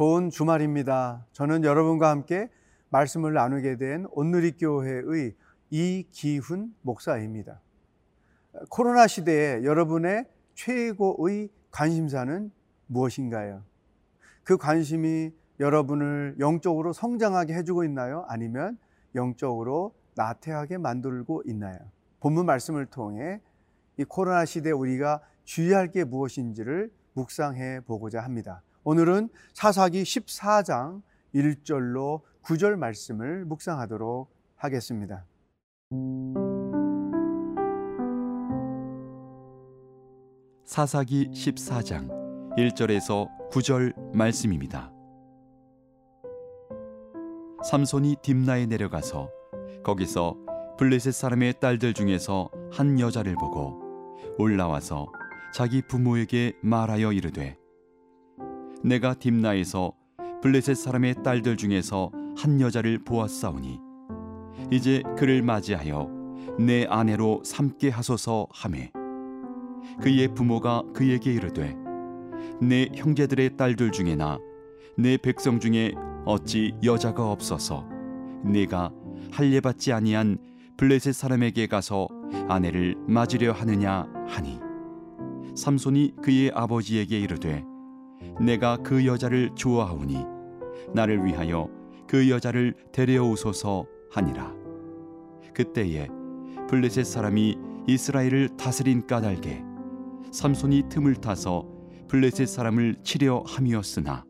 좋은 주말입니다. 저는 여러분과 함께 말씀을 나누게 된 온누리교회의 이기훈 목사입니다. 코로나 시대에 여러분의 최고의 관심사는 무엇인가요? 그 관심이 여러분을 영적으로 성장하게 해주고 있나요? 아니면 영적으로 나태하게 만들고 있나요? 본문 말씀을 통해 이 코로나 시대 우리가 주의할 게 무엇인지를 묵상해 보고자 합니다. 오늘은 사사기 14장 1절로 9절 말씀을 묵상하도록 하겠습니다. 사사기 14장 1절에서 9절 말씀입니다. 삼손이 딥나에 내려가서 거기서 블레셋 사람의 딸들 중에서 한 여자를 보고 올라와서 자기 부모에게 말하여 이르되 내가 딥나에서 블레셋 사람의 딸들 중에서 한 여자를 보았사오니 이제 그를 맞이하여 내 아내로 삼게 하소서 하매 그의 부모가 그에게 이르되 내 형제들의 딸들 중에나 내 백성 중에 어찌 여자가 없어서 네가 할례받지 아니한 블레셋 사람에게 가서 아내를 맞으려 하느냐 하니 삼손이 그의 아버지에게 이르되 내가 그 여자를 좋아하오니 나를 위하여 그 여자를 데려오소서 하니라. 그때에 블레셋 사람이 이스라엘을 다스린 까닭에 삼손이 틈을 타서 블레셋 사람을 치려 함이었으나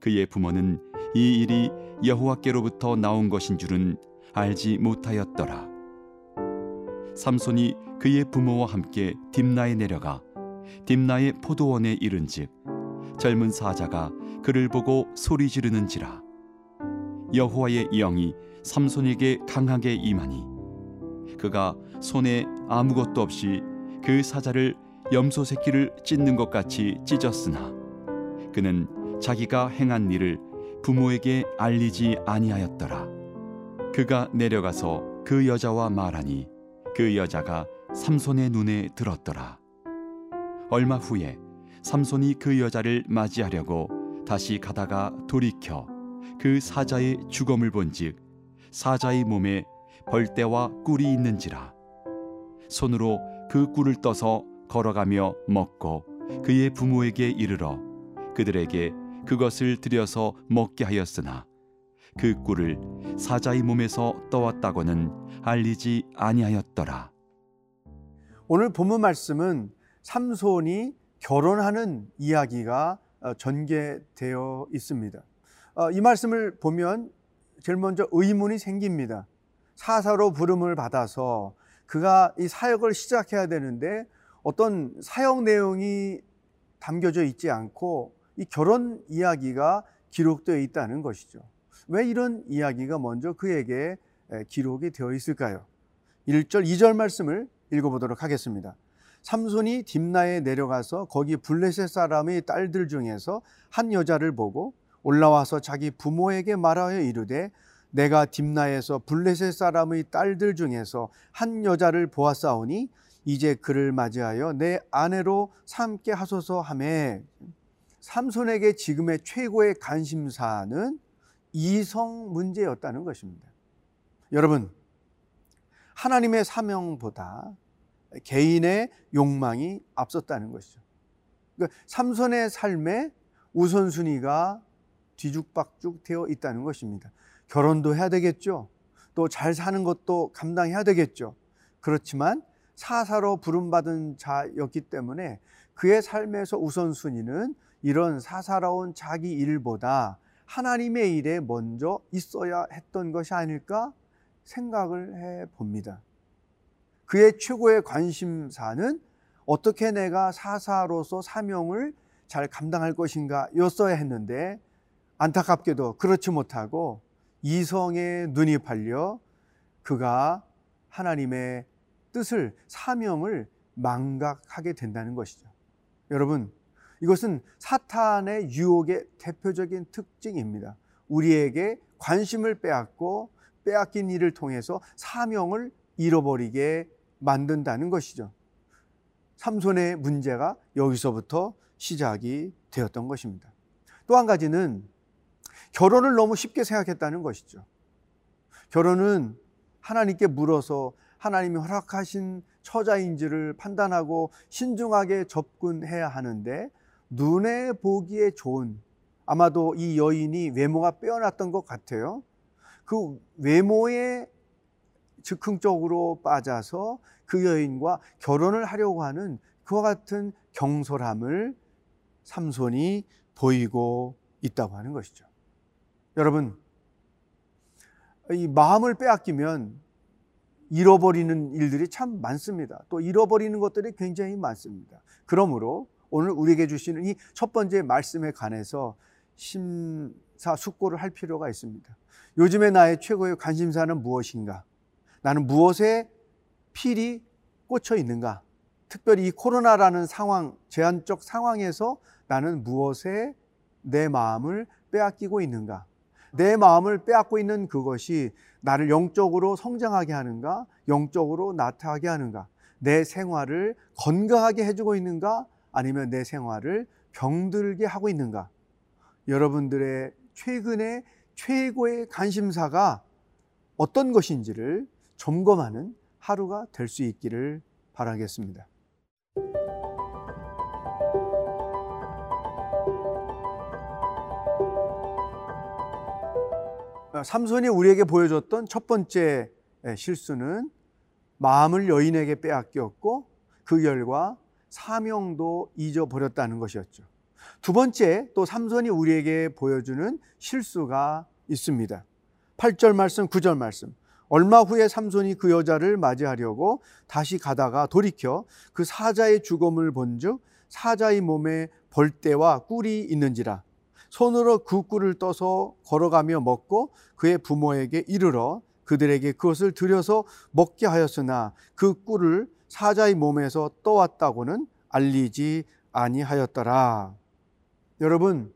그의 부모는 이 일이 여호와께로부터 나온 것인 줄은 알지 못하였더라. 삼손이 그의 부모와 함께 딥나에 내려가 딥나의 포도원에 이른즉 젊은 사자가 그를 보고 소리 지르는지라. 여호와의 영이 삼손에게 강하게 임하니 그가 손에 아무것도 없이 그 사자를 염소 새끼를 찢는 것 같이 찢었으나 그는 자기가 행한 일을 부모에게 알리지 아니하였더라. 그가 내려가서 그 여자와 말하니 그 여자가 삼손의 눈에 들었더라. 얼마 후에 삼손이 그 여자를 맞이하려고 다시 가다가 돌이켜 그 사자의 죽음을 본즉 사자의 몸에 벌떼와 꿀이 있는지라 손으로 그 꿀을 떠서 걸어가며 먹고 그의 부모에게 이르러 그들에게 그것을 들여서 먹게 하였으나 그 꿀을 사자의 몸에서 떠왔다고는 알리지 아니하였더라. 오늘 본문 말씀은 삼손이 결혼하는 이야기가 어, 전개되어 있습니다. 어, 이 말씀을 보면 제일 먼저 의문이 생깁니다. 사사로 부름을 받아서 그가 이 사역을 시작해야 되는데 어떤 사역 내용이 담겨져 있지 않고 이 결혼 이야기가 기록되어 있다는 것이죠. 왜 이런 이야기가 먼저 그에게 기록이 되어 있을까요? 1절, 2절 말씀을 읽어보도록 하겠습니다. 삼손이 딥나에 내려가서 거기 블레셋 사람의 딸들 중에서 한 여자를 보고 올라와서 자기 부모에게 말하여 이르되 내가 딥나에서 블레셋 사람의 딸들 중에서 한 여자를 보았사오니 이제 그를 맞이하여 내 아내로 삼게 하소서 하매 삼손에게 지금의 최고의 관심사는 이성 문제였다는 것입니다. 여러분, 하나님의 사명보다 개인의 욕망이 앞섰다는 것이죠. 그러니까 삼손의 삶에 우선순위가 뒤죽박죽 되어 있다는 것입니다. 결혼도 해야 되겠죠. 또 잘 사는 것도 감당해야 되겠죠. 그렇지만 사사로 부름받은 자였기 때문에 그의 삶에서 우선순위는 이런 사사로운 자기 일보다 하나님의 일에 먼저 있어야 했던 것이 아닐까 생각을 해 봅니다. 그의 최고의 관심사는 어떻게 내가 사사로서 사명을 잘 감당할 것인가 였어야 했는데 안타깝게도 그렇지 못하고 이성의 눈이 팔려 그가 하나님의 뜻을 사명을 망각하게 된다는 것이죠. 여러분, 이것은 사탄의 유혹의 대표적인 특징입니다. 우리에게 관심을 빼앗고 빼앗긴 일을 통해서 사명을 잃어버리게 만든다는 것이죠. 삼손의 문제가 여기서부터 시작이 되었던 것입니다. 또 한 가지는 결혼을 너무 쉽게 생각했다는 것이죠. 결혼은 하나님께 물어서 하나님이 허락하신 처자인지를 판단하고 신중하게 접근해야 하는데 눈에 보기에 좋은 아마도 이 여인이 외모가 빼어났던 것 같아요. 그 외모에 즉흥적으로 빠져서 그 여인과 결혼을 하려고 하는 그와 같은 경솔함을 삼손이 보이고 있다고 하는 것이죠. 여러분, 이 마음을 빼앗기면 잃어버리는 일들이 참 많습니다. 또 잃어버리는 것들이 굉장히 많습니다. 그러므로 오늘 우리에게 주시는 이 첫 번째 말씀에 관해서 심사숙고를 할 필요가 있습니다. 요즘에 나의 최고의 관심사는 무엇인가? 나는 무엇에 필이 꽂혀 있는가? 특별히 이 코로나라는 상황, 제한적 상황에서 나는 무엇에 내 마음을 빼앗기고 있는가? 내 마음을 빼앗고 있는 그것이 나를 영적으로 성장하게 하는가? 영적으로 나타나게 하는가? 내 생활을 건강하게 해주고 있는가? 아니면 내 생활을 병들게 하고 있는가? 여러분들의 최근의 최고의 관심사가 어떤 것인지를 점검하는 하루가 될 수 있기를 바라겠습니다. 삼손이 우리에게 보여줬던 첫 번째 실수는 마음을 여인에게 빼앗겼고 그 결과 사명도 잊어버렸다는 것이었죠. 두 번째 또 삼손이 우리에게 보여주는 실수가 있습니다. 8절 말씀, 9절 말씀. 얼마 후에 삼손이 그 여자를 맞이하려고 다시 가다가 돌이켜 그 사자의 죽음을 본즉 사자의 몸에 벌떼와 꿀이 있는지라 손으로 그 꿀을 떠서 걸어가며 먹고 그의 부모에게 이르러 그들에게 그것을 들여서 먹게 하였으나 그 꿀을 사자의 몸에서 떠왔다고는 알리지 아니하였더라. 여러분,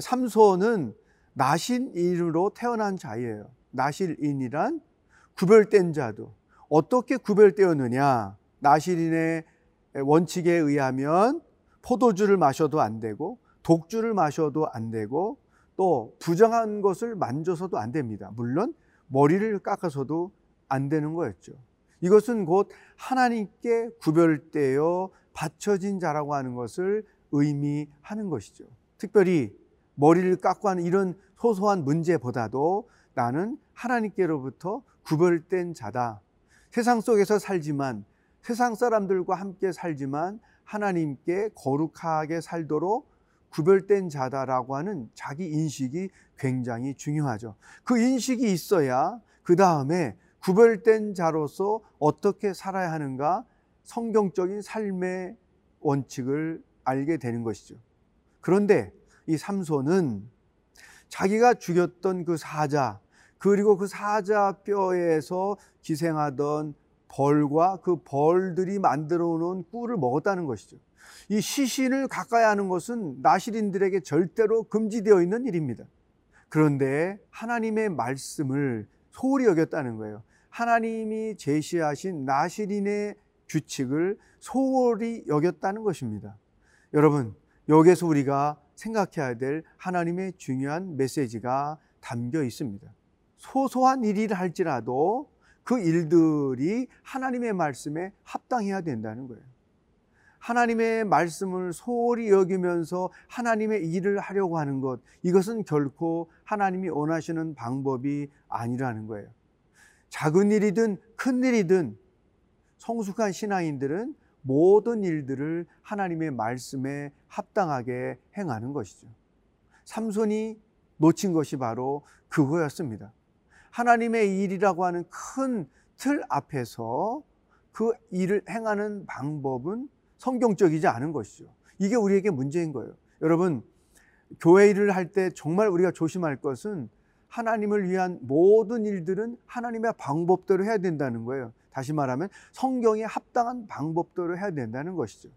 삼손은 나신인으로 태어난 자예요. 나실인이란 구별된 자도 어떻게 구별되었느냐? 나실인의 원칙에 의하면 포도주를 마셔도 안 되고 독주를 마셔도 안 되고 또 부정한 것을 만져서도 안 됩니다. 물론 머리를 깎아서도 안 되는 거였죠. 이것은 곧 하나님께 구별되어 바쳐진 자라고 하는 것을 의미하는 것이죠. 특별히 머리를 깎고 하는 이런 소소한 문제보다도 나는 하나님께로부터 구별된 자다. 세상 속에서 살지만 세상 사람들과 함께 살지만 하나님께 거룩하게 살도록 구별된 자다라고 하는 자기 인식이 굉장히 중요하죠. 그 인식이 있어야 그 다음에 구별된 자로서 어떻게 살아야 하는가 성경적인 삶의 원칙을 알게 되는 것이죠. 그런데 이 삼손은 자기가 죽였던 그 사자 그리고 그 사자 뼈에서 기생하던 벌과 그 벌들이 만들어 놓은 꿀을 먹었다는 것이죠. 이 시신을 가까이 하는 것은 나시린들에게 절대로 금지되어 있는 일입니다. 그런데 하나님의 말씀을 소홀히 여겼다는 거예요. 하나님이 제시하신 나시린의 규칙을 소홀히 여겼다는 것입니다. 여러분, 여기에서 우리가 생각해야 될 하나님의 중요한 메시지가 담겨 있습니다. 소소한 일이라 할지라도 그 일들이 하나님의 말씀에 합당해야 된다는 거예요. 하나님의 말씀을 소홀히 여기면서 하나님의 일을 하려고 하는 것, 이것은 결코 하나님이 원하시는 방법이 아니라는 거예요. 작은 일이든 큰 일이든 성숙한 신앙인들은 모든 일들을 하나님의 말씀에 합당하게 행하는 것이죠. 삼손이 놓친 것이 바로 그거였습니다. 하나님의 일이라고 하는 큰 틀 앞에서 그 일을 행하는 방법은 성경적이지 않은 것이죠. 이게 우리에게 문제인 거예요. 여러분, 교회 일을 할 때 정말 우리가 조심할 것은 하나님을 위한 모든 일들은 하나님의 방법대로 해야 된다는 거예요. 다시 말하면 성경에 합당한 방법대로 해야 된다는 것이죠.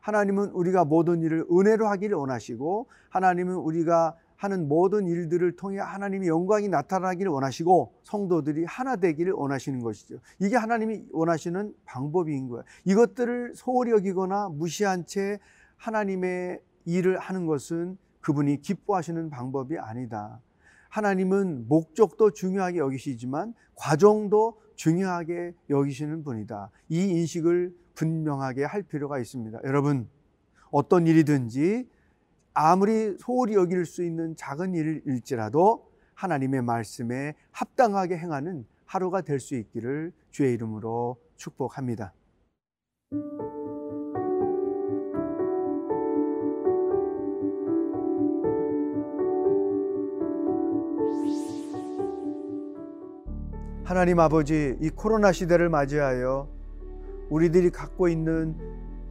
하나님은 우리가 모든 일을 은혜로 하기를 원하시고 하나님은 우리가 하는 모든 일들을 통해 하나님의 영광이 나타나기를 원하시고 성도들이 하나 되기를 원하시는 것이죠. 이게 하나님이 원하시는 방법인 거예요. 이것들을 소홀히 여기거나 무시한 채 하나님의 일을 하는 것은 그분이 기뻐하시는 방법이 아니다. 하나님은 목적도 중요하게 여기시지만 과정도 중요하게 여기시는 분이다. 이 인식을 분명하게 할 필요가 있습니다. 여러분, 어떤 일이든지 아무리 소홀히 여길 수 있는 작은 일일지라도 하나님의 말씀에 합당하게 행하는 하루가 될 수 있기를 주의 이름으로 축복합니다. 하나님 아버지, 이 코로나 시대를 맞이하여 우리들이 갖고 있는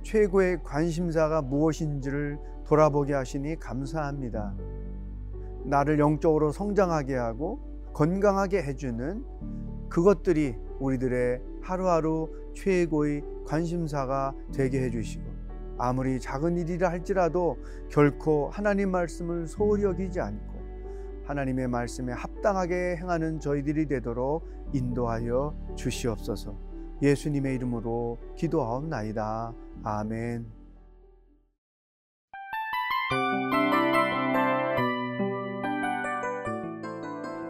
최고의 관심사가 무엇인지를 돌아보게 하시니 감사합니다. 나를 영적으로 성장하게 하고 건강하게 해주는 그것들이 우리들의 하루하루 최고의 관심사가 되게 해주시고 아무리 작은 일이라 할지라도 결코 하나님 말씀을 소홀히 여기지 않고 하나님의 말씀에 합당하게 행하는 저희들이 되도록 인도하여 주시옵소서. 예수님의 이름으로 기도하옵나이다. 아멘.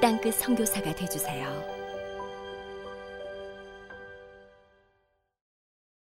땅끝 선교사가 되주세요.